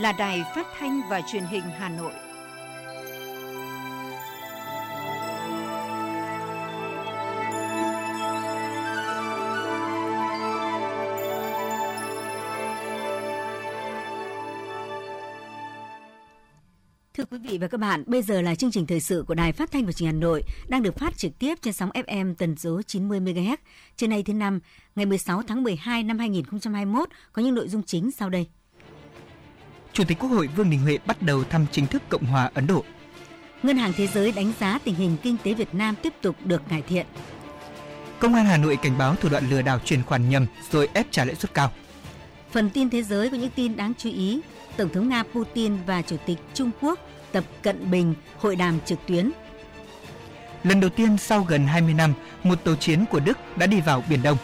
là Đài Phát thanh và Truyền hình Hà Nội. Thưa quý vị và các bạn, bây giờ là chương trình thời sự của Đài Phát thanh và Truyền hình Hà Nội đang được phát trực tiếp trên sóng FM tần số 90 MHz. Trên nay thứ năm, ngày 16 tháng 12 năm 2021 có những nội dung chính sau đây. Chủ tịch Quốc hội Vương Đình Huệ bắt đầu thăm chính thức Cộng hòa Ấn Độ. Ngân hàng Thế giới đánh giá tình hình kinh tế Việt Nam tiếp tục được cải thiện. Công an Hà Nội cảnh báo thủ đoạn lừa đảo chuyển khoản nhầm rồi ép trả lãi suất cao. Phần tin thế giới có những tin đáng chú ý. Tổng thống Nga Putin và Chủ tịch Trung Quốc Tập Cận Bình hội đàm trực tuyến. Lần đầu tiên sau gần 20 năm, một tàu chiến của Đức đã đi vào Biển Đông.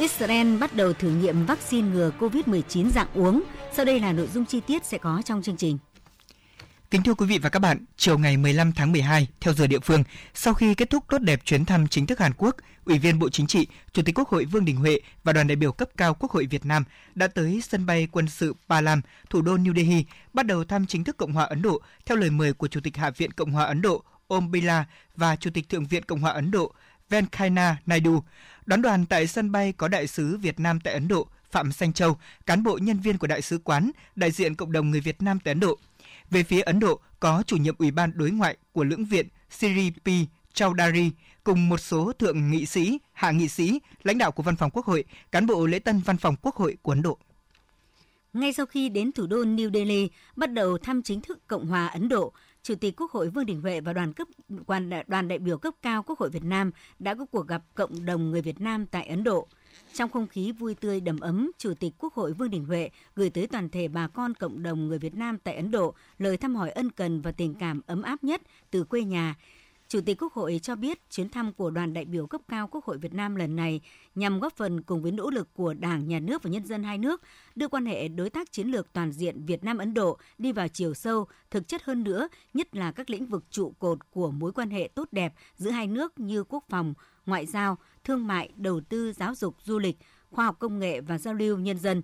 Israel bắt đầu thử nghiệm vaccine ngừa COVID-19 dạng uống. Sau đây là nội dung chi tiết sẽ có trong chương trình. Kính thưa quý vị và các bạn, chiều ngày 15 tháng 12 theo giờ địa phương, sau khi kết thúc tốt đẹp chuyến thăm chính thức Hàn Quốc, Ủy viên Bộ Chính trị, Chủ tịch Quốc hội Vương Đình Huệ và đoàn đại biểu cấp cao Quốc hội Việt Nam đã tới sân bay quân sự Palam, thủ đô New Delhi, bắt đầu thăm chính thức Cộng hòa Ấn Độ theo lời mời của Chủ tịch Hạ viện Cộng hòa Ấn Độ Om Birla và Chủ tịch Thượng viện Cộng hòa Ấn Độ Venkaiah Naidu. Đón đoàn tại sân bay có đại sứ Việt Nam tại Ấn Độ Phạm Sanh Châu, cán bộ nhân viên của đại sứ quán, đại diện cộng đồng người Việt Nam tại Ấn Độ. Về phía Ấn Độ có chủ nhiệm Ủy ban đối ngoại của lưỡng viện Siri P. Chaudhary cùng một số thượng nghị sĩ, hạ nghị sĩ, lãnh đạo của Văn phòng Quốc hội, cán bộ lễ tân Văn phòng Quốc hội của Ấn Độ. Ngay sau khi đến thủ đô New Delhi, bắt đầu thăm chính thức Cộng hòa Ấn Độ, Chủ tịch Quốc hội Vương Đình Huệ và đoàn cấp đoàn, đoàn đại biểu cấp cao Quốc hội Việt Nam đã có cuộc gặp cộng đồng người Việt Nam tại Ấn Độ. Trong không khí vui tươi đầm ấm, Chủ tịch Quốc hội Vương Đình Huệ gửi tới toàn thể bà con cộng đồng người Việt Nam tại Ấn Độ lời thăm hỏi ân cần và tình cảm ấm áp nhất từ quê nhà. Chủ tịch Quốc hội cho biết chuyến thăm của đoàn đại biểu cấp cao Quốc hội Việt Nam lần này nhằm góp phần cùng với nỗ lực của Đảng, Nhà nước và nhân dân hai nước đưa quan hệ đối tác chiến lược toàn diện Việt Nam Ấn Độ đi vào chiều sâu, thực chất hơn nữa, nhất là các lĩnh vực trụ cột của mối quan hệ tốt đẹp giữa hai nước như quốc phòng, ngoại giao, thương mại, đầu tư, giáo dục, du lịch, khoa học công nghệ và giao lưu nhân dân.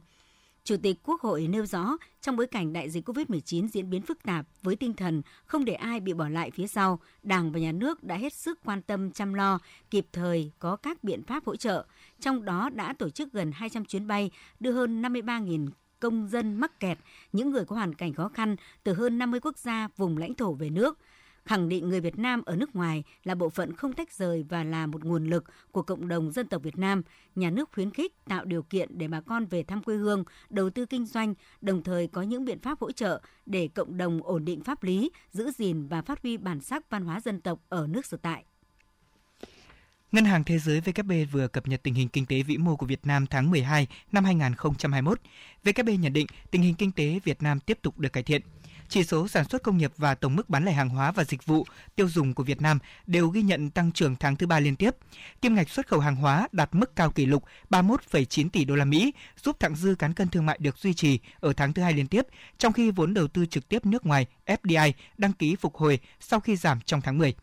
Chủ tịch Quốc hội nêu rõ, trong bối cảnh đại dịch COVID-19 diễn biến phức tạp với tinh thần không để ai bị bỏ lại phía sau, Đảng và Nhà nước đã hết sức quan tâm chăm lo, kịp thời có các biện pháp hỗ trợ. Trong đó đã tổ chức gần 200 chuyến bay, đưa hơn 53.000 công dân mắc kẹt, những người có hoàn cảnh khó khăn từ hơn 50 quốc gia, vùng lãnh thổ về nước – khẳng định người Việt Nam ở nước ngoài là bộ phận không tách rời và là một nguồn lực của cộng đồng dân tộc Việt Nam. Nhà nước khuyến khích tạo điều kiện để bà con về thăm quê hương, đầu tư kinh doanh, đồng thời có những biện pháp hỗ trợ để cộng đồng ổn định pháp lý, giữ gìn và phát huy bản sắc văn hóa dân tộc ở nước sở tại. Ngân hàng Thế giới WB vừa cập nhật tình hình kinh tế vĩ mô của Việt Nam tháng 12 năm 2021. WB nhận định tình hình kinh tế Việt Nam tiếp tục được cải thiện chỉ số sản xuất công nghiệp và tổng mức bán lẻ hàng hóa và dịch vụ tiêu dùng của Việt Nam đều ghi nhận tăng trưởng tháng thứ ba liên tiếp. Kim ngạch xuất khẩu hàng hóa đạt mức cao kỷ lục 31,9 tỷ đô la Mỹ, giúp thặng dư cán cân thương mại được duy trì ở tháng thứ hai liên tiếp, trong khi vốn đầu tư trực tiếp nước ngoài FDI đăng ký phục hồi sau khi giảm trong tháng 10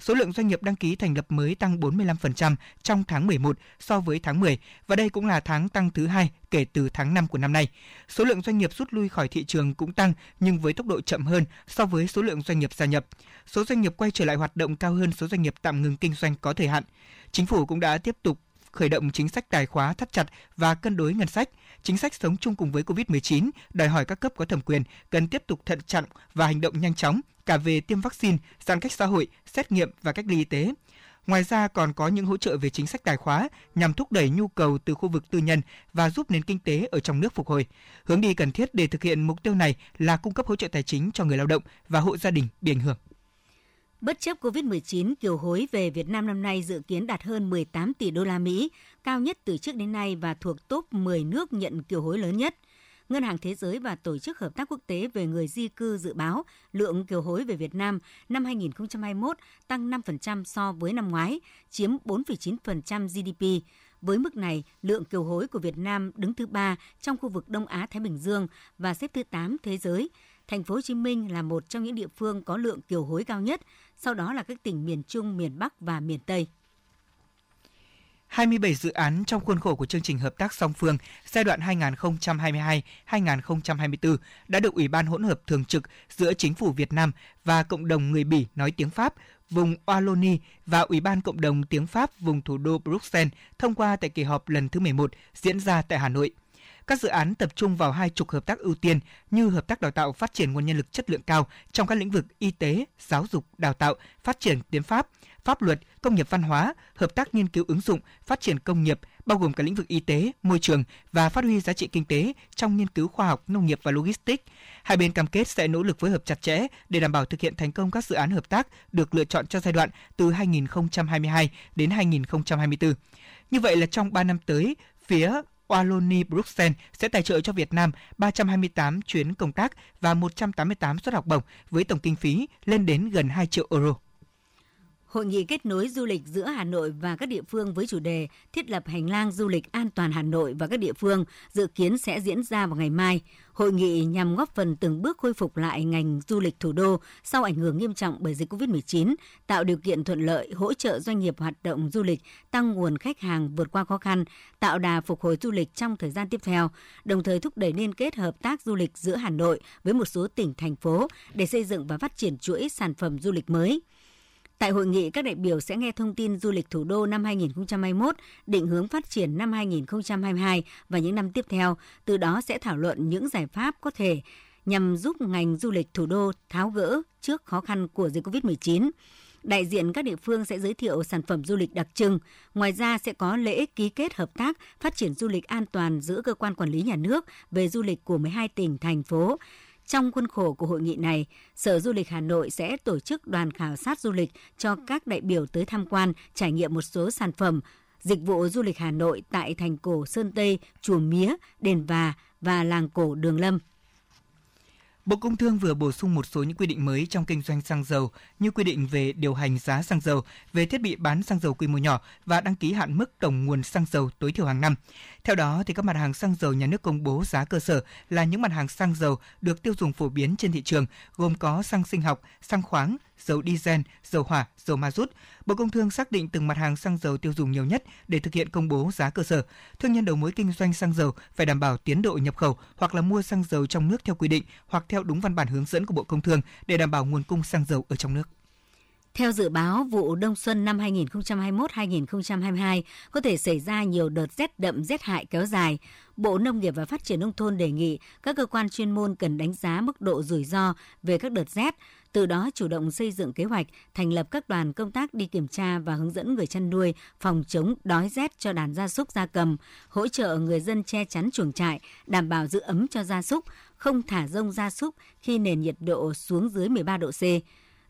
số lượng doanh nghiệp đăng ký thành lập mới tăng 45% trong tháng 11 so với tháng 10 và đây cũng là tháng tăng thứ hai kể từ tháng 5 của năm nay. Số lượng doanh nghiệp rút lui khỏi thị trường cũng tăng nhưng với tốc độ chậm hơn so với số lượng doanh nghiệp gia nhập. Số doanh nghiệp quay trở lại hoạt động cao hơn số doanh nghiệp tạm ngừng kinh doanh có thời hạn. Chính phủ cũng đã tiếp tục khởi động chính sách tài khóa thắt chặt và cân đối ngân sách. Chính sách sống chung cùng với COVID-19 đòi hỏi các cấp có thẩm quyền cần tiếp tục thận trọng và hành động nhanh chóng cả về tiêm vaccine, giãn cách xã hội, xét nghiệm và cách ly y tế. Ngoài ra còn có những hỗ trợ về chính sách tài khóa nhằm thúc đẩy nhu cầu từ khu vực tư nhân và giúp nền kinh tế ở trong nước phục hồi. Hướng đi cần thiết để thực hiện mục tiêu này là cung cấp hỗ trợ tài chính cho người lao động và hộ gia đình bị ảnh hưởng. Bất chấp Covid-19, kiều hối về Việt Nam năm nay dự kiến đạt hơn 18 tỷ đô la Mỹ, cao nhất từ trước đến nay và thuộc top 10 nước nhận kiều hối lớn nhất. Ngân hàng Thế giới và Tổ chức Hợp tác Quốc tế về người di cư dự báo lượng kiều hối về Việt Nam năm 2021 tăng 5% so với năm ngoái, chiếm 4,9% GDP. Với mức này, lượng kiều hối của Việt Nam đứng thứ ba trong khu vực Đông Á Thái Bình Dương và xếp thứ 8 thế giới. Thành phố Hồ Chí Minh là một trong những địa phương có lượng kiều hối cao nhất, sau đó là các tỉnh miền Trung, miền Bắc và miền Tây. 27 dự án trong khuôn khổ của chương trình hợp tác song phương giai đoạn 2022-2024 đã được Ủy ban hỗn hợp thường trực giữa Chính phủ Việt Nam và cộng đồng người Bỉ nói tiếng Pháp vùng Wallonie và Ủy ban Cộng đồng tiếng Pháp vùng thủ đô Bruxelles thông qua tại kỳ họp lần thứ 11 diễn ra tại Hà Nội. Các dự án tập trung vào hai trục hợp tác ưu tiên như hợp tác đào tạo phát triển nguồn nhân lực chất lượng cao trong các lĩnh vực y tế, giáo dục, đào tạo, phát triển tiếng Pháp, pháp luật, công nghiệp văn hóa, hợp tác nghiên cứu ứng dụng, phát triển công nghiệp, bao gồm cả lĩnh vực y tế, môi trường và phát huy giá trị kinh tế trong nghiên cứu khoa học, nông nghiệp và logistics. Hai bên cam kết sẽ nỗ lực phối hợp chặt chẽ để đảm bảo thực hiện thành công các dự án hợp tác được lựa chọn cho giai đoạn từ 2022 đến 2024. Như vậy là trong 3 năm tới, phía Wallonie Bruxelles sẽ tài trợ cho Việt Nam 328 chuyến công tác và 188 suất học bổng với tổng kinh phí lên đến gần 2 triệu euro. Hội nghị kết nối du lịch giữa Hà Nội và các địa phương với chủ đề thiết lập hành lang du lịch an toàn Hà Nội và các địa phương dự kiến sẽ diễn ra vào ngày mai. Hội nghị nhằm góp phần từng bước khôi phục lại ngành du lịch thủ đô sau ảnh hưởng nghiêm trọng bởi dịch COVID-19, tạo điều kiện thuận lợi hỗ trợ doanh nghiệp hoạt động du lịch, tăng nguồn khách hàng vượt qua khó khăn, tạo đà phục hồi du lịch trong thời gian tiếp theo, đồng thời thúc đẩy liên kết hợp tác du lịch giữa Hà Nội với một số tỉnh thành phố để xây dựng và phát triển chuỗi sản phẩm du lịch mới. Tại hội nghị, các đại biểu sẽ nghe thông tin du lịch thủ đô năm 2021, định hướng phát triển năm 2022 và những năm tiếp theo, từ đó sẽ thảo luận những giải pháp có thể nhằm giúp ngành du lịch thủ đô tháo gỡ trước khó khăn của dịch COVID-19. Đại diện các địa phương sẽ giới thiệu sản phẩm du lịch đặc trưng. Ngoài ra sẽ có lễ ký kết hợp tác phát triển du lịch an toàn giữa cơ quan quản lý nhà nước về du lịch của 12 tỉnh, thành phố trong khuôn khổ của hội nghị này, Sở Du lịch Hà Nội sẽ tổ chức đoàn khảo sát du lịch cho các đại biểu tới tham quan, trải nghiệm một số sản phẩm, dịch vụ du lịch Hà Nội tại thành cổ Sơn Tây, Chùa Mía, Đền Và và làng cổ Đường Lâm. Bộ Công Thương vừa bổ sung một số những quy định mới trong kinh doanh xăng dầu như quy định về điều hành giá xăng dầu, về thiết bị bán xăng dầu quy mô nhỏ và đăng ký hạn mức tổng nguồn xăng dầu tối thiểu hàng năm. Theo đó, thì các mặt hàng xăng dầu nhà nước công bố giá cơ sở là những mặt hàng xăng dầu được tiêu dùng phổ biến trên thị trường, gồm có xăng sinh học, xăng khoáng, dầu diesel, dầu hỏa, dầu ma rút. Bộ Công Thương xác định từng mặt hàng xăng dầu tiêu dùng nhiều nhất để thực hiện công bố giá cơ sở. Thương nhân đầu mối kinh doanh xăng dầu phải đảm bảo tiến độ nhập khẩu hoặc là mua xăng dầu trong nước theo quy định hoặc theo đúng văn bản hướng dẫn của Bộ Công Thương để đảm bảo nguồn cung xăng dầu ở trong nước. Theo dự báo, vụ đông xuân năm 2021-2022 có thể xảy ra nhiều đợt rét đậm rét hại kéo dài. Bộ Nông nghiệp và Phát triển Nông thôn đề nghị các cơ quan chuyên môn cần đánh giá mức độ rủi ro về các đợt rét, từ đó chủ động xây dựng kế hoạch, thành lập các đoàn công tác đi kiểm tra và hướng dẫn người chăn nuôi phòng chống đói rét cho đàn gia súc gia cầm, hỗ trợ người dân che chắn chuồng trại, đảm bảo giữ ấm cho gia súc, không thả rông gia súc khi nền nhiệt độ xuống dưới 13 độ C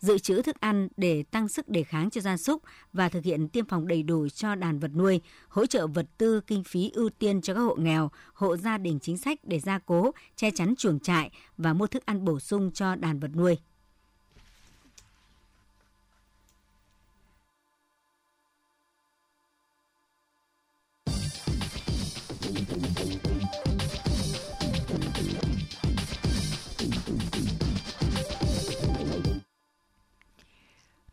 dự trữ thức ăn để tăng sức đề kháng cho gia súc và thực hiện tiêm phòng đầy đủ cho đàn vật nuôi, hỗ trợ vật tư kinh phí ưu tiên cho các hộ nghèo, hộ gia đình chính sách để gia cố, che chắn chuồng trại và mua thức ăn bổ sung cho đàn vật nuôi.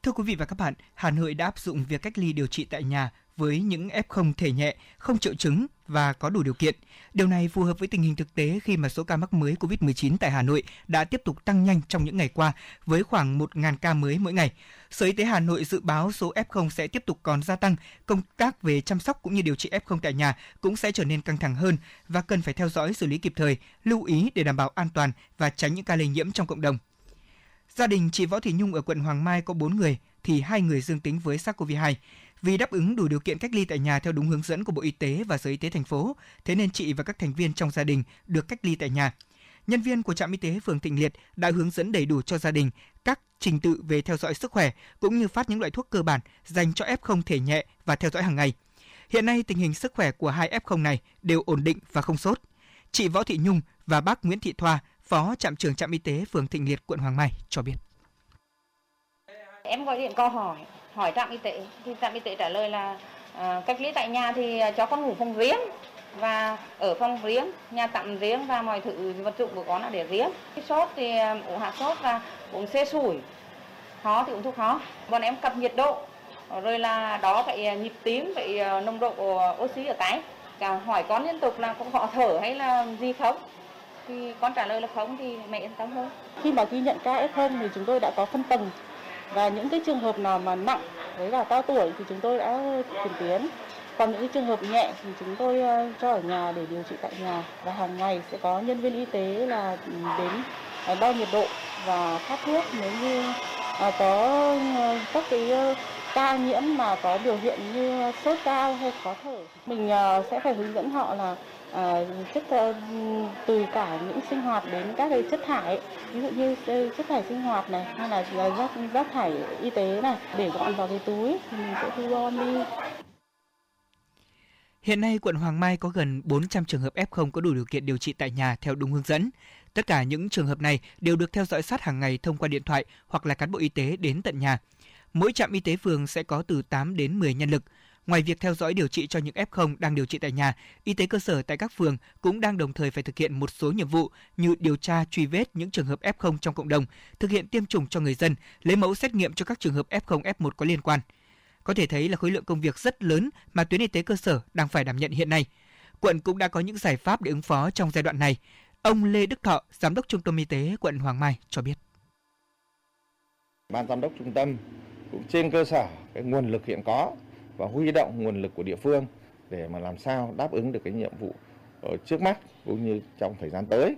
Thưa quý vị và các bạn, Hà Nội đã áp dụng việc cách ly điều trị tại nhà với những F0 thể nhẹ, không triệu chứng và có đủ điều kiện. Điều này phù hợp với tình hình thực tế khi mà số ca mắc mới COVID-19 tại Hà Nội đã tiếp tục tăng nhanh trong những ngày qua với khoảng 1.000 ca mới mỗi ngày. Sở Y tế Hà Nội dự báo số F0 sẽ tiếp tục còn gia tăng, công tác về chăm sóc cũng như điều trị F0 tại nhà cũng sẽ trở nên căng thẳng hơn và cần phải theo dõi xử lý kịp thời, lưu ý để đảm bảo an toàn và tránh những ca lây nhiễm trong cộng đồng. Gia đình chị Võ Thị Nhung ở quận Hoàng Mai có 4 người thì hai người dương tính với SARS-CoV-2. Vì đáp ứng đủ điều kiện cách ly tại nhà theo đúng hướng dẫn của Bộ Y tế và Sở Y tế thành phố, thế nên chị và các thành viên trong gia đình được cách ly tại nhà. Nhân viên của trạm y tế phường Thịnh Liệt đã hướng dẫn đầy đủ cho gia đình các trình tự về theo dõi sức khỏe cũng như phát những loại thuốc cơ bản dành cho F0 thể nhẹ và theo dõi hàng ngày. Hiện nay tình hình sức khỏe của hai F0 này đều ổn định và không sốt. Chị Võ Thị Nhung và bác Nguyễn Thị Thoa Phó trạm trưởng trạm y tế phường Thịnh Liệt, quận Hoàng Mai cho biết. Em gọi điện câu hỏi, hỏi trạm y tế thì trạm y tế trả lời là uh, cách ly tại nhà thì cho con ngủ phòng riêng và ở phòng riêng, nhà tạm riêng và mọi thứ vật dụng của con là để riêng. Cái sốt thì ờ, uống hạt sốt và uống xê sủi, khó thì uống thuốc khó. Bọn em cập nhiệt độ rồi là đó phải nhịp tim phải ờ, nồng độ oxy ở tay cả hỏi con liên tục là có họ thở hay là gì không thì con trả lời là không thì mẹ yên tâm hơn. Khi mà ghi nhận ca F0 thì chúng tôi đã có phân tầng. Và những cái trường hợp nào mà nặng với cả cao tuổi thì chúng tôi đã chuyển tuyến. Còn những cái trường hợp nhẹ thì chúng tôi ờ, cho ở nhà để điều trị tại nhà. Và hàng ngày sẽ có nhân viên y tế là ừ, đến ờ, đo nhiệt độ và phát thuốc nếu như ờ, có các cái ca nhiễm mà có biểu hiện như sốt cao hay khó thở mình sẽ phải hướng dẫn họ là Ờ, chất ờ, từ cả những sinh hoạt đến các cái chất thải ví dụ như ờ, chất thải sinh hoạt này hay là rác rác thải y tế này để gọn vào cái túi thì mình sẽ thu gom đi Hiện nay, quận Hoàng Mai có gần 400 trường hợp F0 có đủ điều kiện điều trị tại nhà theo đúng hướng dẫn. Tất cả những trường hợp này đều được theo dõi sát hàng ngày thông qua điện thoại hoặc là cán bộ y tế đến tận nhà. Mỗi trạm y tế phường sẽ có từ 8 đến 10 nhân lực. Ngoài việc theo dõi điều trị cho những F0 đang điều trị tại nhà, y tế cơ sở tại các phường cũng đang đồng thời phải thực hiện một số nhiệm vụ như điều tra truy vết những trường hợp F0 trong cộng đồng, thực hiện tiêm chủng cho người dân, lấy mẫu xét nghiệm cho các trường hợp F0 F1 có liên quan. Có thể thấy là khối lượng công việc rất lớn mà tuyến y tế cơ sở đang phải đảm nhận hiện nay. Quận cũng đã có những giải pháp để ứng phó trong giai đoạn này. Ông Lê Đức Thọ, Giám đốc Trung tâm Y tế quận Hoàng Mai cho biết. Ban giám đốc trung tâm cũng trên cơ sở cái nguồn lực hiện có và huy động nguồn lực của địa phương để mà làm sao đáp ứng được cái nhiệm vụ ở trước mắt cũng như trong thời gian tới.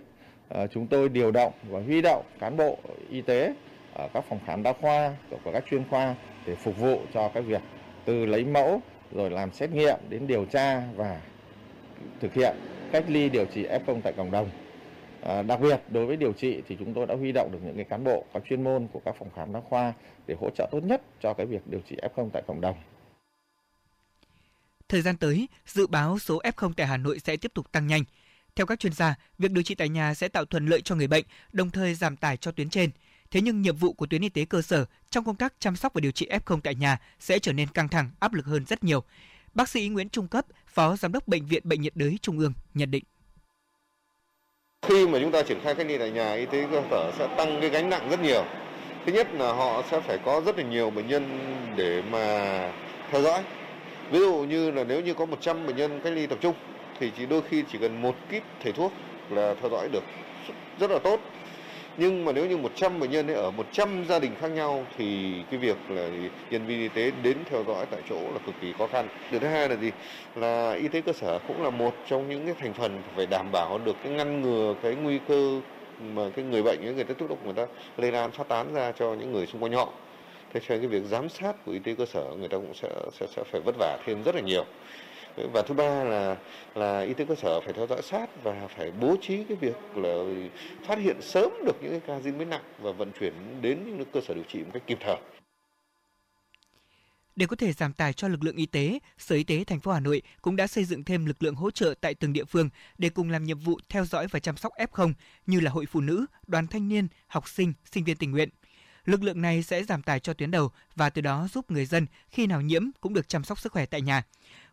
À, chúng tôi điều động và huy động cán bộ y tế ở các phòng khám đa khoa của các chuyên khoa để phục vụ cho cái việc từ lấy mẫu rồi làm xét nghiệm đến điều tra và thực hiện cách ly điều trị F0 tại cộng đồng. À, đặc biệt đối với điều trị thì chúng tôi đã huy động được những cái cán bộ có chuyên môn của các phòng khám đa khoa để hỗ trợ tốt nhất cho cái việc điều trị F0 tại cộng đồng. Thời gian tới, dự báo số F0 tại Hà Nội sẽ tiếp tục tăng nhanh. Theo các chuyên gia, việc điều trị tại nhà sẽ tạo thuận lợi cho người bệnh, đồng thời giảm tải cho tuyến trên. Thế nhưng nhiệm vụ của tuyến y tế cơ sở trong công tác chăm sóc và điều trị F0 tại nhà sẽ trở nên căng thẳng, áp lực hơn rất nhiều. Bác sĩ Nguyễn Trung Cấp, Phó Giám đốc Bệnh viện Bệnh nhiệt đới Trung ương nhận định. Khi mà chúng ta triển khai cách ly tại nhà, y tế cơ sở sẽ tăng cái gánh nặng rất nhiều. Thứ nhất là họ sẽ phải có rất là nhiều bệnh nhân để mà theo dõi. Ví dụ như là nếu như có 100 bệnh nhân cách ly tập trung, thì chỉ đôi khi chỉ cần một kíp thầy thuốc là theo dõi được rất là tốt nhưng mà nếu như 100 bệnh nhân ấy ở 100 gia đình khác nhau, thì cái việc là nhân viên y tế đến theo dõi tại chỗ là cực kỳ khó khăn. Điều thứ hai là gì? Là y tế cơ sở cũng là một trong những cái thành phần phải đảm bảo được cái ngăn ngừa cái nguy cơ mà cái người bệnh người ta tiếp tục người ta lây lan, phát tán ra cho những người xung quanh họ. Thế cho nên cái việc giám sát của y tế cơ sở người ta cũng sẽ sẽ sẽ phải vất vả thêm rất là nhiều và thứ ba là là y tế cơ sở phải theo dõi sát và phải bố trí cái việc là phát hiện sớm được những cái ca diễn biến nặng và vận chuyển đến những cơ sở điều trị một cách kịp thời. Để có thể giảm tải cho lực lượng y tế, Sở Y tế thành phố Hà Nội cũng đã xây dựng thêm lực lượng hỗ trợ tại từng địa phương để cùng làm nhiệm vụ theo dõi và chăm sóc F0 như là hội phụ nữ, đoàn thanh niên, học sinh, sinh viên tình nguyện. Lực lượng này sẽ giảm tải cho tuyến đầu và từ đó giúp người dân khi nào nhiễm cũng được chăm sóc sức khỏe tại nhà.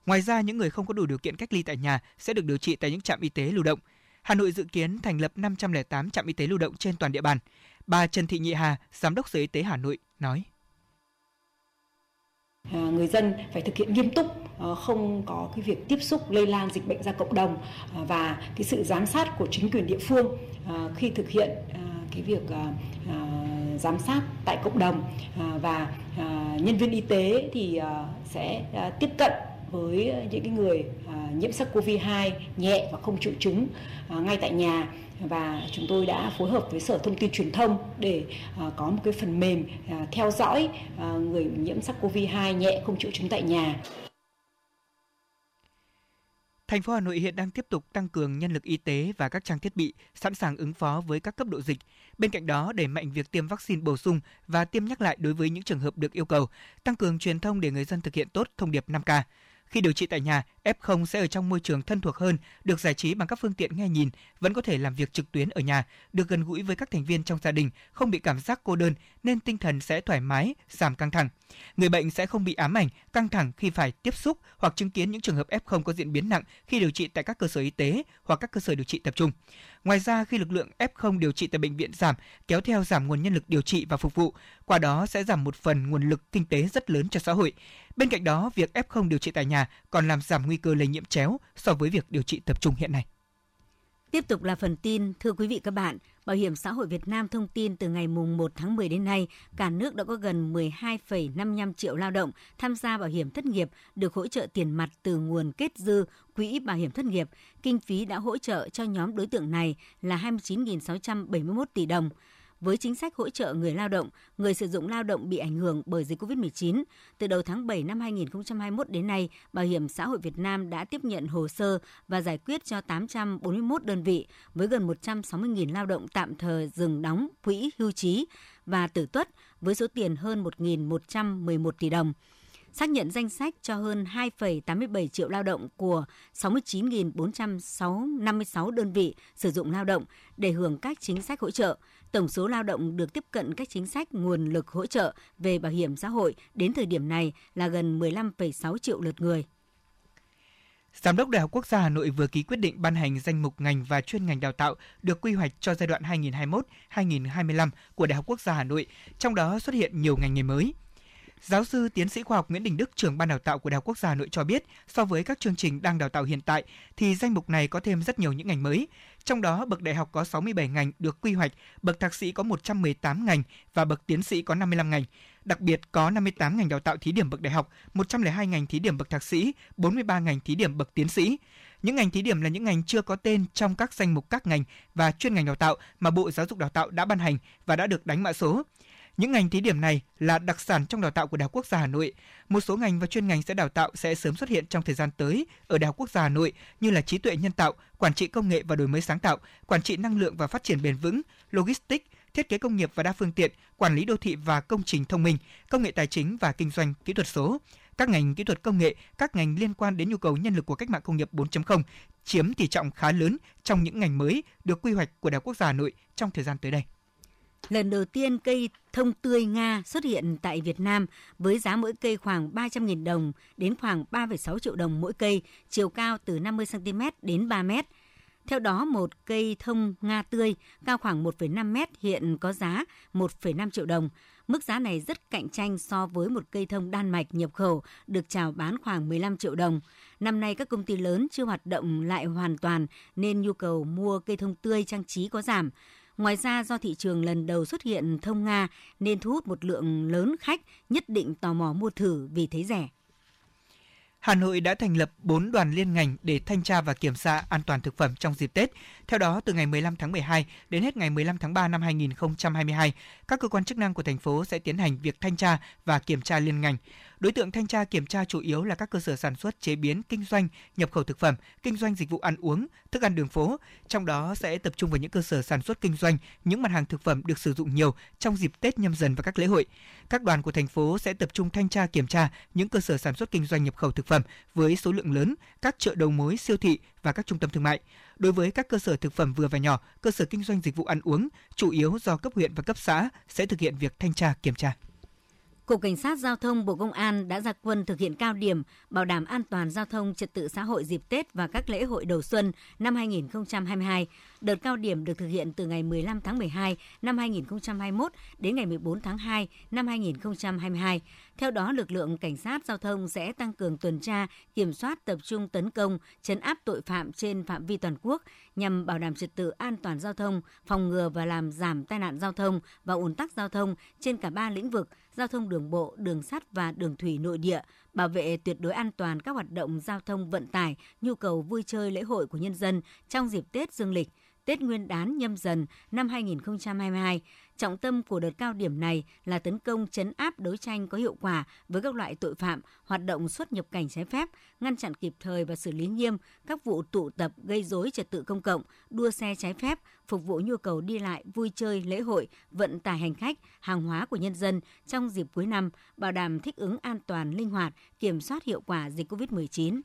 Ngoài ra, những người không có đủ điều kiện cách ly tại nhà sẽ được điều trị tại những trạm y tế lưu động. Hà Nội dự kiến thành lập 508 trạm y tế lưu động trên toàn địa bàn. Bà Trần Thị Nhị Hà, Giám đốc Sở Y tế Hà Nội nói. À, người dân phải thực hiện nghiêm túc ờ, không có cái việc tiếp xúc lây lan dịch bệnh ra cộng đồng ờ, và cái sự giám sát của chính quyền địa phương ờ, khi thực hiện cái việc giám sát tại cộng đồng à, và à, nhân viên y tế thì à, sẽ tiếp cận với những cái người nhiễm SARS-CoV-2 nhẹ và không triệu chứng ngay tại nhà và chúng tôi đã phối hợp với Sở Thông tin Truyền thông để có một cái phần mềm theo dõi người nhiễm SARS-CoV-2 nhẹ không triệu chứng tại nhà. Thành phố Hà Nội hiện đang tiếp tục tăng cường nhân lực y tế và các trang thiết bị sẵn sàng ứng phó với các cấp độ dịch. Bên cạnh đó, đẩy mạnh việc tiêm vaccine bổ sung và tiêm nhắc lại đối với những trường hợp được yêu cầu, tăng cường truyền thông để người dân thực hiện tốt thông điệp 5K. Khi điều trị tại nhà, F0 sẽ ở trong môi trường thân thuộc hơn, được giải trí bằng các phương tiện nghe nhìn, vẫn có thể làm việc trực tuyến ở nhà, được gần gũi với các thành viên trong gia đình, không bị cảm giác cô đơn nên tinh thần sẽ thoải mái, giảm căng thẳng. Người bệnh sẽ không bị ám ảnh, căng thẳng khi phải tiếp xúc hoặc chứng kiến những trường hợp F0 có diễn biến nặng khi điều trị tại các cơ sở y tế hoặc các cơ sở điều trị tập trung. Ngoài ra, khi lực lượng F0 điều trị tại bệnh viện giảm, kéo theo giảm nguồn nhân lực điều trị và phục vụ, qua đó sẽ giảm một phần nguồn lực kinh tế rất lớn cho xã hội. Bên cạnh đó, việc F0 điều trị tại nhà còn làm giảm nguy cơ lây nhiễm chéo so với việc điều trị tập trung hiện nay. Tiếp tục là phần tin, thưa quý vị các bạn, Bảo hiểm xã hội Việt Nam thông tin từ ngày mùng 1 tháng 10 đến nay, cả nước đã có gần 12,55 triệu lao động tham gia bảo hiểm thất nghiệp được hỗ trợ tiền mặt từ nguồn kết dư quỹ bảo hiểm thất nghiệp. Kinh phí đã hỗ trợ cho nhóm đối tượng này là 29.671 tỷ đồng với chính sách hỗ trợ người lao động, người sử dụng lao động bị ảnh hưởng bởi dịch COVID-19. Từ đầu tháng 7 năm 2021 đến nay, Bảo hiểm xã hội Việt Nam đã tiếp nhận hồ sơ và giải quyết cho 841 đơn vị với gần 160.000 lao động tạm thời dừng đóng quỹ hưu trí và tử tuất với số tiền hơn 1.111 tỷ đồng xác nhận danh sách cho hơn 2,87 triệu lao động của 69.456 đơn vị sử dụng lao động để hưởng các chính sách hỗ trợ. Tổng số lao động được tiếp cận các chính sách nguồn lực hỗ trợ về bảo hiểm xã hội đến thời điểm này là gần 15,6 triệu lượt người. Giám đốc Đại học Quốc gia Hà Nội vừa ký quyết định ban hành danh mục ngành và chuyên ngành đào tạo được quy hoạch cho giai đoạn 2021-2025 của Đại học Quốc gia Hà Nội, trong đó xuất hiện nhiều ngành nghề mới – Giáo sư tiến sĩ khoa học Nguyễn Đình Đức, trưởng ban đào tạo của Đại học Quốc gia Hà Nội cho biết, so với các chương trình đang đào tạo hiện tại thì danh mục này có thêm rất nhiều những ngành mới. Trong đó, bậc đại học có 67 ngành được quy hoạch, bậc thạc sĩ có 118 ngành và bậc tiến sĩ có 55 ngành. Đặc biệt có 58 ngành đào tạo thí điểm bậc đại học, 102 ngành thí điểm bậc thạc sĩ, 43 ngành thí điểm bậc tiến sĩ. Những ngành thí điểm là những ngành chưa có tên trong các danh mục các ngành và chuyên ngành đào tạo mà Bộ Giáo dục Đào tạo đã ban hành và đã được đánh mã số. Những ngành thí điểm này là đặc sản trong đào tạo của Đại học Quốc gia Hà Nội. Một số ngành và chuyên ngành sẽ đào tạo sẽ sớm xuất hiện trong thời gian tới ở Đại học Quốc gia Hà Nội như là trí tuệ nhân tạo, quản trị công nghệ và đổi mới sáng tạo, quản trị năng lượng và phát triển bền vững, logistics, thiết kế công nghiệp và đa phương tiện, quản lý đô thị và công trình thông minh, công nghệ tài chính và kinh doanh kỹ thuật số. Các ngành kỹ thuật công nghệ, các ngành liên quan đến nhu cầu nhân lực của cách mạng công nghiệp 4.0 chiếm tỷ trọng khá lớn trong những ngành mới được quy hoạch của Đại học Quốc gia Hà Nội trong thời gian tới đây. Lần đầu tiên cây thông tươi Nga xuất hiện tại Việt Nam với giá mỗi cây khoảng 300.000 đồng đến khoảng 3,6 triệu đồng mỗi cây, chiều cao từ 50 cm đến 3 m. Theo đó, một cây thông Nga tươi cao khoảng 1,5 mét hiện có giá 1,5 triệu đồng. Mức giá này rất cạnh tranh so với một cây thông Đan Mạch nhập khẩu được chào bán khoảng 15 triệu đồng. Năm nay các công ty lớn chưa hoạt động lại hoàn toàn nên nhu cầu mua cây thông tươi trang trí có giảm. Ngoài ra do thị trường lần đầu xuất hiện thông Nga nên thu hút một lượng lớn khách nhất định tò mò mua thử vì thấy rẻ. Hà Nội đã thành lập 4 đoàn liên ngành để thanh tra và kiểm tra an toàn thực phẩm trong dịp Tết. Theo đó, từ ngày 15 tháng 12 đến hết ngày 15 tháng 3 năm 2022, các cơ quan chức năng của thành phố sẽ tiến hành việc thanh tra và kiểm tra liên ngành. Đối tượng thanh tra kiểm tra chủ yếu là các cơ sở sản xuất, chế biến, kinh doanh, nhập khẩu thực phẩm, kinh doanh dịch vụ ăn uống, thức ăn đường phố. Trong đó sẽ tập trung vào những cơ sở sản xuất kinh doanh những mặt hàng thực phẩm được sử dụng nhiều trong dịp Tết nhâm dần và các lễ hội. Các đoàn của thành phố sẽ tập trung thanh tra kiểm tra những cơ sở sản xuất kinh doanh nhập khẩu thực phẩm với số lượng lớn, các chợ đầu mối, siêu thị và các trung tâm thương mại. Đối với các cơ sở thực phẩm vừa và nhỏ, cơ sở kinh doanh dịch vụ ăn uống, chủ yếu do cấp huyện và cấp xã sẽ thực hiện việc thanh tra kiểm tra. Cục Cảnh sát Giao thông Bộ Công an đã ra quân thực hiện cao điểm bảo đảm an toàn giao thông trật tự xã hội dịp Tết và các lễ hội đầu xuân năm 2022. Đợt cao điểm được thực hiện từ ngày 15 tháng 12 năm 2021 đến ngày 14 tháng 2 năm 2022. Theo đó, lực lượng cảnh sát giao thông sẽ tăng cường tuần tra, kiểm soát tập trung tấn công, chấn áp tội phạm trên phạm vi toàn quốc nhằm bảo đảm trật tự an toàn giao thông, phòng ngừa và làm giảm tai nạn giao thông và ủn tắc giao thông trên cả ba lĩnh vực giao thông đường bộ, đường sắt và đường thủy nội địa, bảo vệ tuyệt đối an toàn các hoạt động giao thông vận tải, nhu cầu vui chơi lễ hội của nhân dân trong dịp Tết Dương lịch, Tết Nguyên đán nhâm dần năm 2022, Trọng tâm của đợt cao điểm này là tấn công chấn áp đấu tranh có hiệu quả với các loại tội phạm, hoạt động xuất nhập cảnh trái phép, ngăn chặn kịp thời và xử lý nghiêm các vụ tụ tập gây dối trật tự công cộng, đua xe trái phép, phục vụ nhu cầu đi lại, vui chơi, lễ hội, vận tải hành khách, hàng hóa của nhân dân trong dịp cuối năm, bảo đảm thích ứng an toàn, linh hoạt, kiểm soát hiệu quả dịch COVID-19.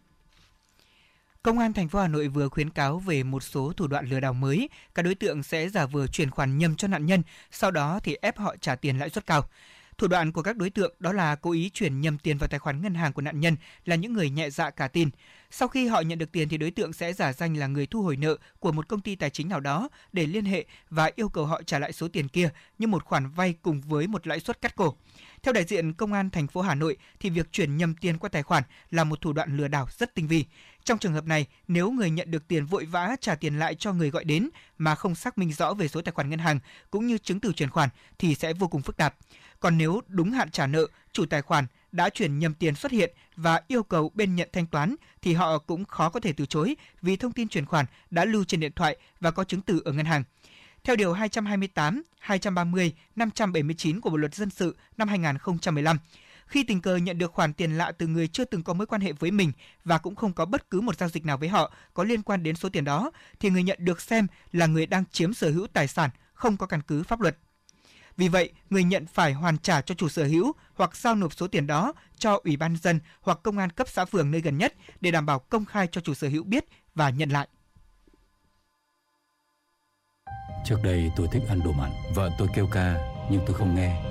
Công an thành phố Hà Nội vừa khuyến cáo về một số thủ đoạn lừa đảo mới, các đối tượng sẽ giả vờ chuyển khoản nhầm cho nạn nhân, sau đó thì ép họ trả tiền lãi suất cao. Thủ đoạn của các đối tượng đó là cố ý chuyển nhầm tiền vào tài khoản ngân hàng của nạn nhân là những người nhẹ dạ cả tin. Sau khi họ nhận được tiền thì đối tượng sẽ giả danh là người thu hồi nợ của một công ty tài chính nào đó để liên hệ và yêu cầu họ trả lại số tiền kia như một khoản vay cùng với một lãi suất cắt cổ. Theo đại diện Công an thành phố Hà Nội thì việc chuyển nhầm tiền qua tài khoản là một thủ đoạn lừa đảo rất tinh vi. Trong trường hợp này, nếu người nhận được tiền vội vã trả tiền lại cho người gọi đến mà không xác minh rõ về số tài khoản ngân hàng cũng như chứng từ chuyển khoản thì sẽ vô cùng phức tạp. Còn nếu đúng hạn trả nợ, chủ tài khoản đã chuyển nhầm tiền xuất hiện và yêu cầu bên nhận thanh toán thì họ cũng khó có thể từ chối vì thông tin chuyển khoản đã lưu trên điện thoại và có chứng từ ở ngân hàng. Theo điều 228, 230, 579 của Bộ luật dân sự năm 2015, khi tình cờ nhận được khoản tiền lạ từ người chưa từng có mối quan hệ với mình và cũng không có bất cứ một giao dịch nào với họ có liên quan đến số tiền đó, thì người nhận được xem là người đang chiếm sở hữu tài sản không có căn cứ pháp luật. Vì vậy, người nhận phải hoàn trả cho chủ sở hữu hoặc giao nộp số tiền đó cho Ủy ban dân hoặc công an cấp xã phường nơi gần nhất để đảm bảo công khai cho chủ sở hữu biết và nhận lại. Trước đây tôi thích ăn đồ mặn, vợ tôi kêu ca nhưng tôi không nghe.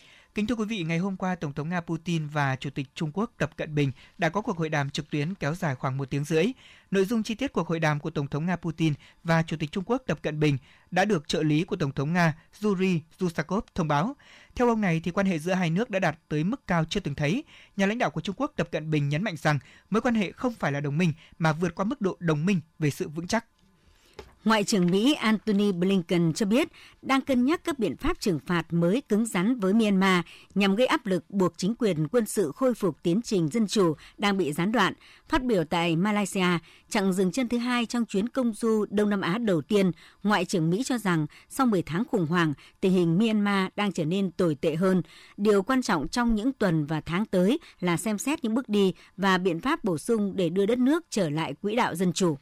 Kính thưa quý vị, ngày hôm qua, Tổng thống Nga Putin và Chủ tịch Trung Quốc Tập Cận Bình đã có cuộc hội đàm trực tuyến kéo dài khoảng một tiếng rưỡi. Nội dung chi tiết cuộc hội đàm của Tổng thống Nga Putin và Chủ tịch Trung Quốc Tập Cận Bình đã được trợ lý của Tổng thống Nga Yuri Zusakov thông báo. Theo ông này, thì quan hệ giữa hai nước đã đạt tới mức cao chưa từng thấy. Nhà lãnh đạo của Trung Quốc Tập Cận Bình nhấn mạnh rằng mối quan hệ không phải là đồng minh mà vượt qua mức độ đồng minh về sự vững chắc. Ngoại trưởng Mỹ Antony Blinken cho biết đang cân nhắc các biện pháp trừng phạt mới cứng rắn với Myanmar nhằm gây áp lực buộc chính quyền quân sự khôi phục tiến trình dân chủ đang bị gián đoạn. Phát biểu tại Malaysia, chặng dừng chân thứ hai trong chuyến công du Đông Nam Á đầu tiên, Ngoại trưởng Mỹ cho rằng sau 10 tháng khủng hoảng, tình hình Myanmar đang trở nên tồi tệ hơn. Điều quan trọng trong những tuần và tháng tới là xem xét những bước đi và biện pháp bổ sung để đưa đất nước trở lại quỹ đạo dân chủ.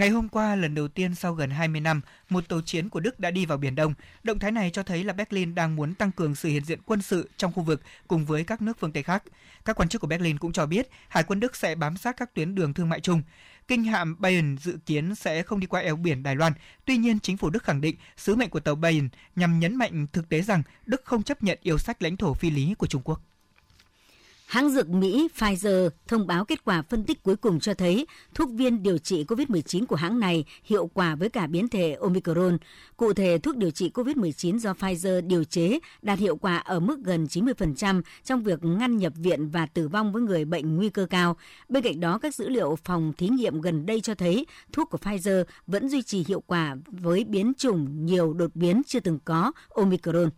Ngày hôm qua, lần đầu tiên sau gần 20 năm, một tàu chiến của Đức đã đi vào Biển Đông. Động thái này cho thấy là Berlin đang muốn tăng cường sự hiện diện quân sự trong khu vực cùng với các nước phương Tây khác. Các quan chức của Berlin cũng cho biết Hải quân Đức sẽ bám sát các tuyến đường thương mại chung. Kinh hạm Bayern dự kiến sẽ không đi qua eo biển Đài Loan. Tuy nhiên, chính phủ Đức khẳng định sứ mệnh của tàu Bayern nhằm nhấn mạnh thực tế rằng Đức không chấp nhận yêu sách lãnh thổ phi lý của Trung Quốc. Hãng dược Mỹ Pfizer thông báo kết quả phân tích cuối cùng cho thấy thuốc viên điều trị COVID-19 của hãng này hiệu quả với cả biến thể Omicron. Cụ thể, thuốc điều trị COVID-19 do Pfizer điều chế đạt hiệu quả ở mức gần 90% trong việc ngăn nhập viện và tử vong với người bệnh nguy cơ cao. Bên cạnh đó, các dữ liệu phòng thí nghiệm gần đây cho thấy thuốc của Pfizer vẫn duy trì hiệu quả với biến chủng nhiều đột biến chưa từng có Omicron.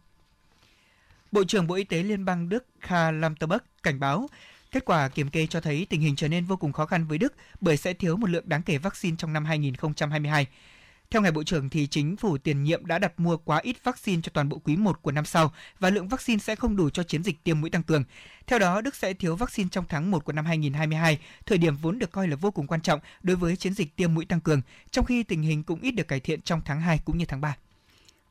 Bộ trưởng Bộ Y tế Liên bang Đức Karl Lauterbach cảnh báo Kết quả kiểm kê cho thấy tình hình trở nên vô cùng khó khăn với Đức bởi sẽ thiếu một lượng đáng kể vaccine trong năm 2022. Theo ngài Bộ trưởng thì chính phủ tiền nhiệm đã đặt mua quá ít vaccine cho toàn bộ quý 1 của năm sau và lượng vaccine sẽ không đủ cho chiến dịch tiêm mũi tăng cường. Theo đó, Đức sẽ thiếu vaccine trong tháng 1 của năm 2022, thời điểm vốn được coi là vô cùng quan trọng đối với chiến dịch tiêm mũi tăng cường, trong khi tình hình cũng ít được cải thiện trong tháng 2 cũng như tháng 3.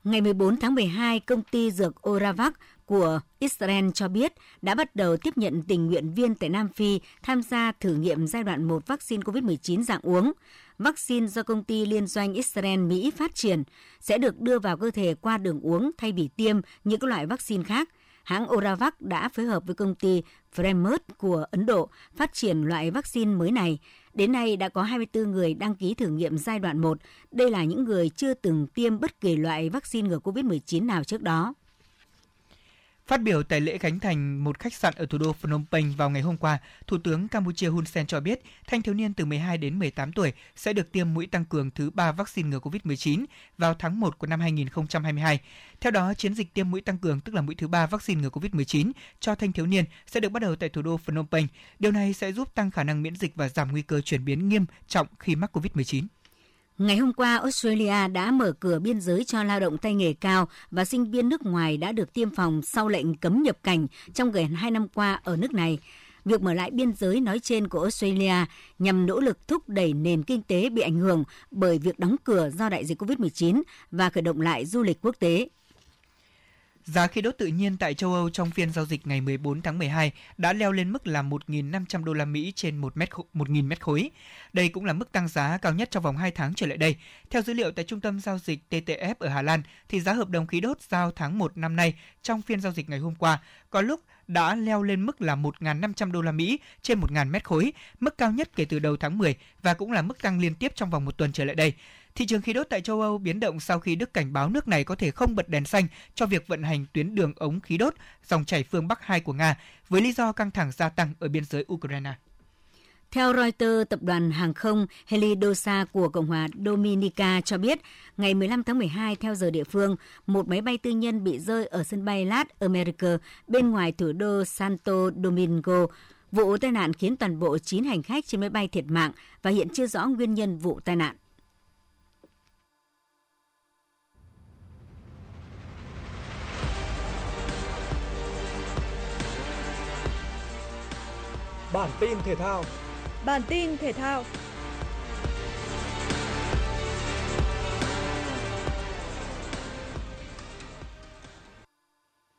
Ngày 14 tháng 12, công ty dược Oravac của Israel cho biết đã bắt đầu tiếp nhận tình nguyện viên tại Nam Phi tham gia thử nghiệm giai đoạn 1 vaccine COVID-19 dạng uống. Vaccine do công ty liên doanh Israel-Mỹ phát triển sẽ được đưa vào cơ thể qua đường uống thay vì tiêm như các loại vaccine khác. Hãng Oravac đã phối hợp với công ty Fremert của Ấn Độ phát triển loại vaccine mới này. Đến nay đã có 24 người đăng ký thử nghiệm giai đoạn 1. Đây là những người chưa từng tiêm bất kỳ loại vaccine ngừa COVID-19 nào trước đó. Phát biểu tại lễ khánh thành một khách sạn ở thủ đô Phnom Penh vào ngày hôm qua, Thủ tướng Campuchia Hun Sen cho biết thanh thiếu niên từ 12 đến 18 tuổi sẽ được tiêm mũi tăng cường thứ 3 vaccine ngừa COVID-19 vào tháng 1 của năm 2022. Theo đó, chiến dịch tiêm mũi tăng cường tức là mũi thứ 3 vaccine ngừa COVID-19 cho thanh thiếu niên sẽ được bắt đầu tại thủ đô Phnom Penh. Điều này sẽ giúp tăng khả năng miễn dịch và giảm nguy cơ chuyển biến nghiêm trọng khi mắc COVID-19. Ngày hôm qua, Australia đã mở cửa biên giới cho lao động tay nghề cao và sinh viên nước ngoài đã được tiêm phòng sau lệnh cấm nhập cảnh trong gần 2 năm qua ở nước này. Việc mở lại biên giới nói trên của Australia nhằm nỗ lực thúc đẩy nền kinh tế bị ảnh hưởng bởi việc đóng cửa do đại dịch COVID-19 và khởi động lại du lịch quốc tế. Giá khí đốt tự nhiên tại châu Âu trong phiên giao dịch ngày 14 tháng 12 đã leo lên mức là 1.500 đô la Mỹ trên 1 mét 1.000 mét khối. Đây cũng là mức tăng giá cao nhất trong vòng 2 tháng trở lại đây. Theo dữ liệu tại trung tâm giao dịch TTF ở Hà Lan, thì giá hợp đồng khí đốt giao tháng 1 năm nay trong phiên giao dịch ngày hôm qua có lúc đã leo lên mức là 1.500 đô la Mỹ trên 1.000 mét khối, mức cao nhất kể từ đầu tháng 10 và cũng là mức tăng liên tiếp trong vòng một tuần trở lại đây. Thị trường khí đốt tại châu Âu biến động sau khi Đức cảnh báo nước này có thể không bật đèn xanh cho việc vận hành tuyến đường ống khí đốt dòng chảy phương Bắc 2 của Nga với lý do căng thẳng gia tăng ở biên giới Ukraine. Theo Reuters, tập đoàn hàng không Helidosa của Cộng hòa Dominica cho biết, ngày 15 tháng 12 theo giờ địa phương, một máy bay tư nhân bị rơi ở sân bay Las America bên ngoài thủ đô Santo Domingo. Vụ tai nạn khiến toàn bộ 9 hành khách trên máy bay thiệt mạng và hiện chưa rõ nguyên nhân vụ tai nạn. Bản tin thể thao. Bản tin thể thao.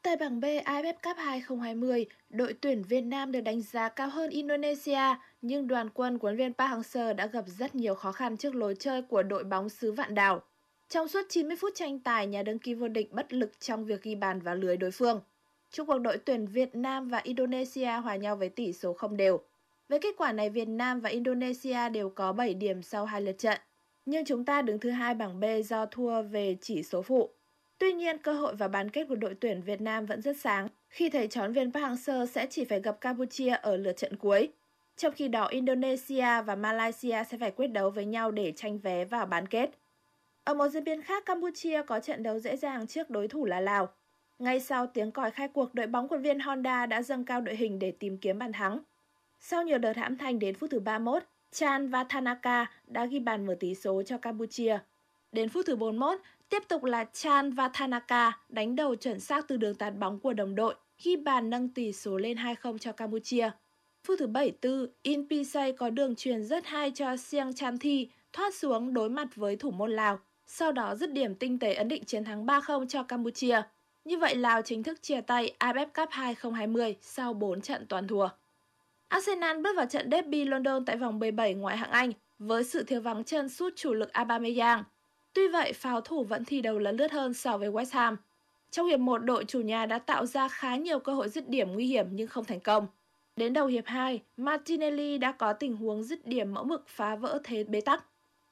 Tại bảng B AFF Cup 2020, đội tuyển Việt Nam được đánh giá cao hơn Indonesia, nhưng đoàn quân của huấn viên Park Hang-seo đã gặp rất nhiều khó khăn trước lối chơi của đội bóng xứ Vạn Đảo. Trong suốt 90 phút tranh tài, nhà đương kim vô địch bất lực trong việc ghi bàn vào lưới đối phương. Trung cuộc đội tuyển Việt Nam và Indonesia hòa nhau với tỷ số không đều. Với kết quả này, Việt Nam và Indonesia đều có 7 điểm sau hai lượt trận. Nhưng chúng ta đứng thứ hai bảng B do thua về chỉ số phụ. Tuy nhiên, cơ hội vào bán kết của đội tuyển Việt Nam vẫn rất sáng khi thầy trón viên Park Hang-seo sẽ chỉ phải gặp Campuchia ở lượt trận cuối. Trong khi đó, Indonesia và Malaysia sẽ phải quyết đấu với nhau để tranh vé vào bán kết. Ở một diễn biến khác, Campuchia có trận đấu dễ dàng trước đối thủ là Lào. Ngay sau tiếng còi khai cuộc, đội bóng quân viên Honda đã dâng cao đội hình để tìm kiếm bàn thắng. Sau nhiều đợt hãm thành đến phút thứ 31, Chan và Tanaka đã ghi bàn mở tỷ số cho Campuchia. Đến phút thứ 41, tiếp tục là Chan và Tanaka đánh đầu chuẩn xác từ đường tạt bóng của đồng đội, ghi bàn nâng tỷ số lên 2-0 cho Campuchia. Phút thứ 74, In Pisay có đường truyền rất hay cho Siang Chan Thi thoát xuống đối mặt với thủ môn Lào. Sau đó dứt điểm tinh tế ấn định chiến thắng 3-0 cho Campuchia. Như vậy Lào chính thức chia tay AFF Cup 2020 sau 4 trận toàn thua. Arsenal bước vào trận derby London tại vòng 17 ngoại hạng Anh với sự thiếu vắng chân sút chủ lực Aubameyang. Tuy vậy, pháo thủ vẫn thi đấu lấn lướt hơn so với West Ham. Trong hiệp 1, đội chủ nhà đã tạo ra khá nhiều cơ hội dứt điểm nguy hiểm nhưng không thành công. Đến đầu hiệp 2, Martinelli đã có tình huống dứt điểm mẫu mực phá vỡ thế bế tắc.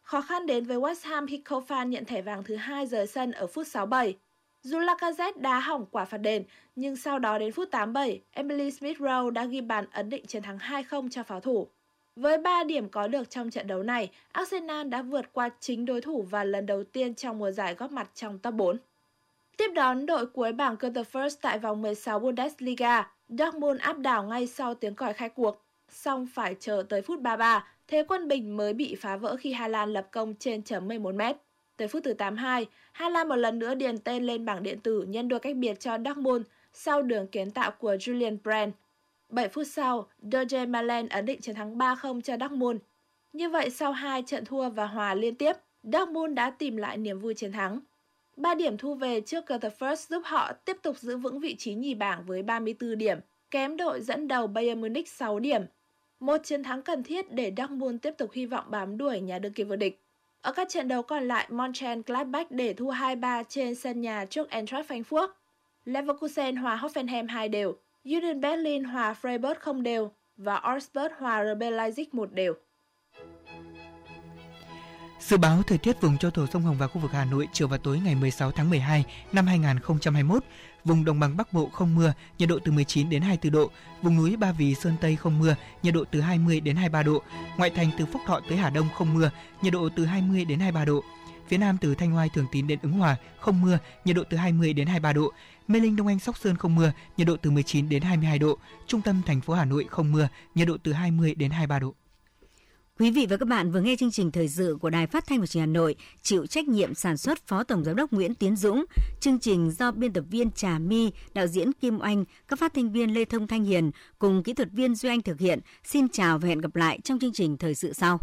Khó khăn đến với West Ham khi Kofan nhận thẻ vàng thứ hai rời sân ở phút 67. Dù Lacazette đá hỏng quả phạt đền, nhưng sau đó đến phút 87, Emily Smith-Rowe đã ghi bàn ấn định chiến thắng 2-0 cho pháo thủ. Với 3 điểm có được trong trận đấu này, Arsenal đã vượt qua chính đối thủ và lần đầu tiên trong mùa giải góp mặt trong top 4. Tiếp đón đội cuối bảng First tại vòng 16 Bundesliga, Dortmund áp đảo ngay sau tiếng còi khai cuộc. Song phải chờ tới phút 33, thế quân bình mới bị phá vỡ khi Hà Lan lập công trên chấm 11 mét. Tới phút thứ 82, Hà Lan một lần nữa điền tên lên bảng điện tử nhân đôi cách biệt cho Dortmund sau đường kiến tạo của Julian Brand. 7 phút sau, Doje Malen ấn định chiến thắng 3-0 cho Dortmund. Như vậy sau hai trận thua và hòa liên tiếp, Dortmund đã tìm lại niềm vui chiến thắng. 3 điểm thu về trước First giúp họ tiếp tục giữ vững vị trí nhì bảng với 34 điểm, kém đội dẫn đầu Bayern Munich 6 điểm. Một chiến thắng cần thiết để Dortmund tiếp tục hy vọng bám đuổi nhà đương kim vô địch. Ở các trận đấu còn lại, Mönchengladbach để thua 2-3 trên sân nhà trước Eintracht Frankfurt. Leverkusen hòa Hoffenheim 2 đều, Union Berlin hòa Freiburg không đều và Augsburg hòa RB Leipzig 1 đều. Dự báo thời tiết vùng châu thổ sông Hồng và khu vực Hà Nội chiều và tối ngày 16 tháng 12 năm 2021, Vùng đồng bằng Bắc Bộ không mưa, nhiệt độ từ 19 đến 24 độ. Vùng núi Ba Vì, Sơn Tây không mưa, nhiệt độ từ 20 đến 23 độ. Ngoại thành từ Phúc Thọ tới Hà Đông không mưa, nhiệt độ từ 20 đến 23 độ. Phía Nam từ Thanh Oai, Thường Tín đến Ứng Hòa không mưa, nhiệt độ từ 20 đến 23 độ. Mê Linh, Đông Anh, Sóc Sơn không mưa, nhiệt độ từ 19 đến 22 độ. Trung tâm thành phố Hà Nội không mưa, nhiệt độ từ 20 đến 23 độ. Quý vị và các bạn vừa nghe chương trình thời sự của Đài Phát thanh và Truyền hình Hà Nội, chịu trách nhiệm sản xuất Phó Tổng giám đốc Nguyễn Tiến Dũng, chương trình do biên tập viên Trà My, đạo diễn Kim Oanh, các phát thanh viên Lê Thông Thanh Hiền cùng kỹ thuật viên Duy Anh thực hiện. Xin chào và hẹn gặp lại trong chương trình thời sự sau.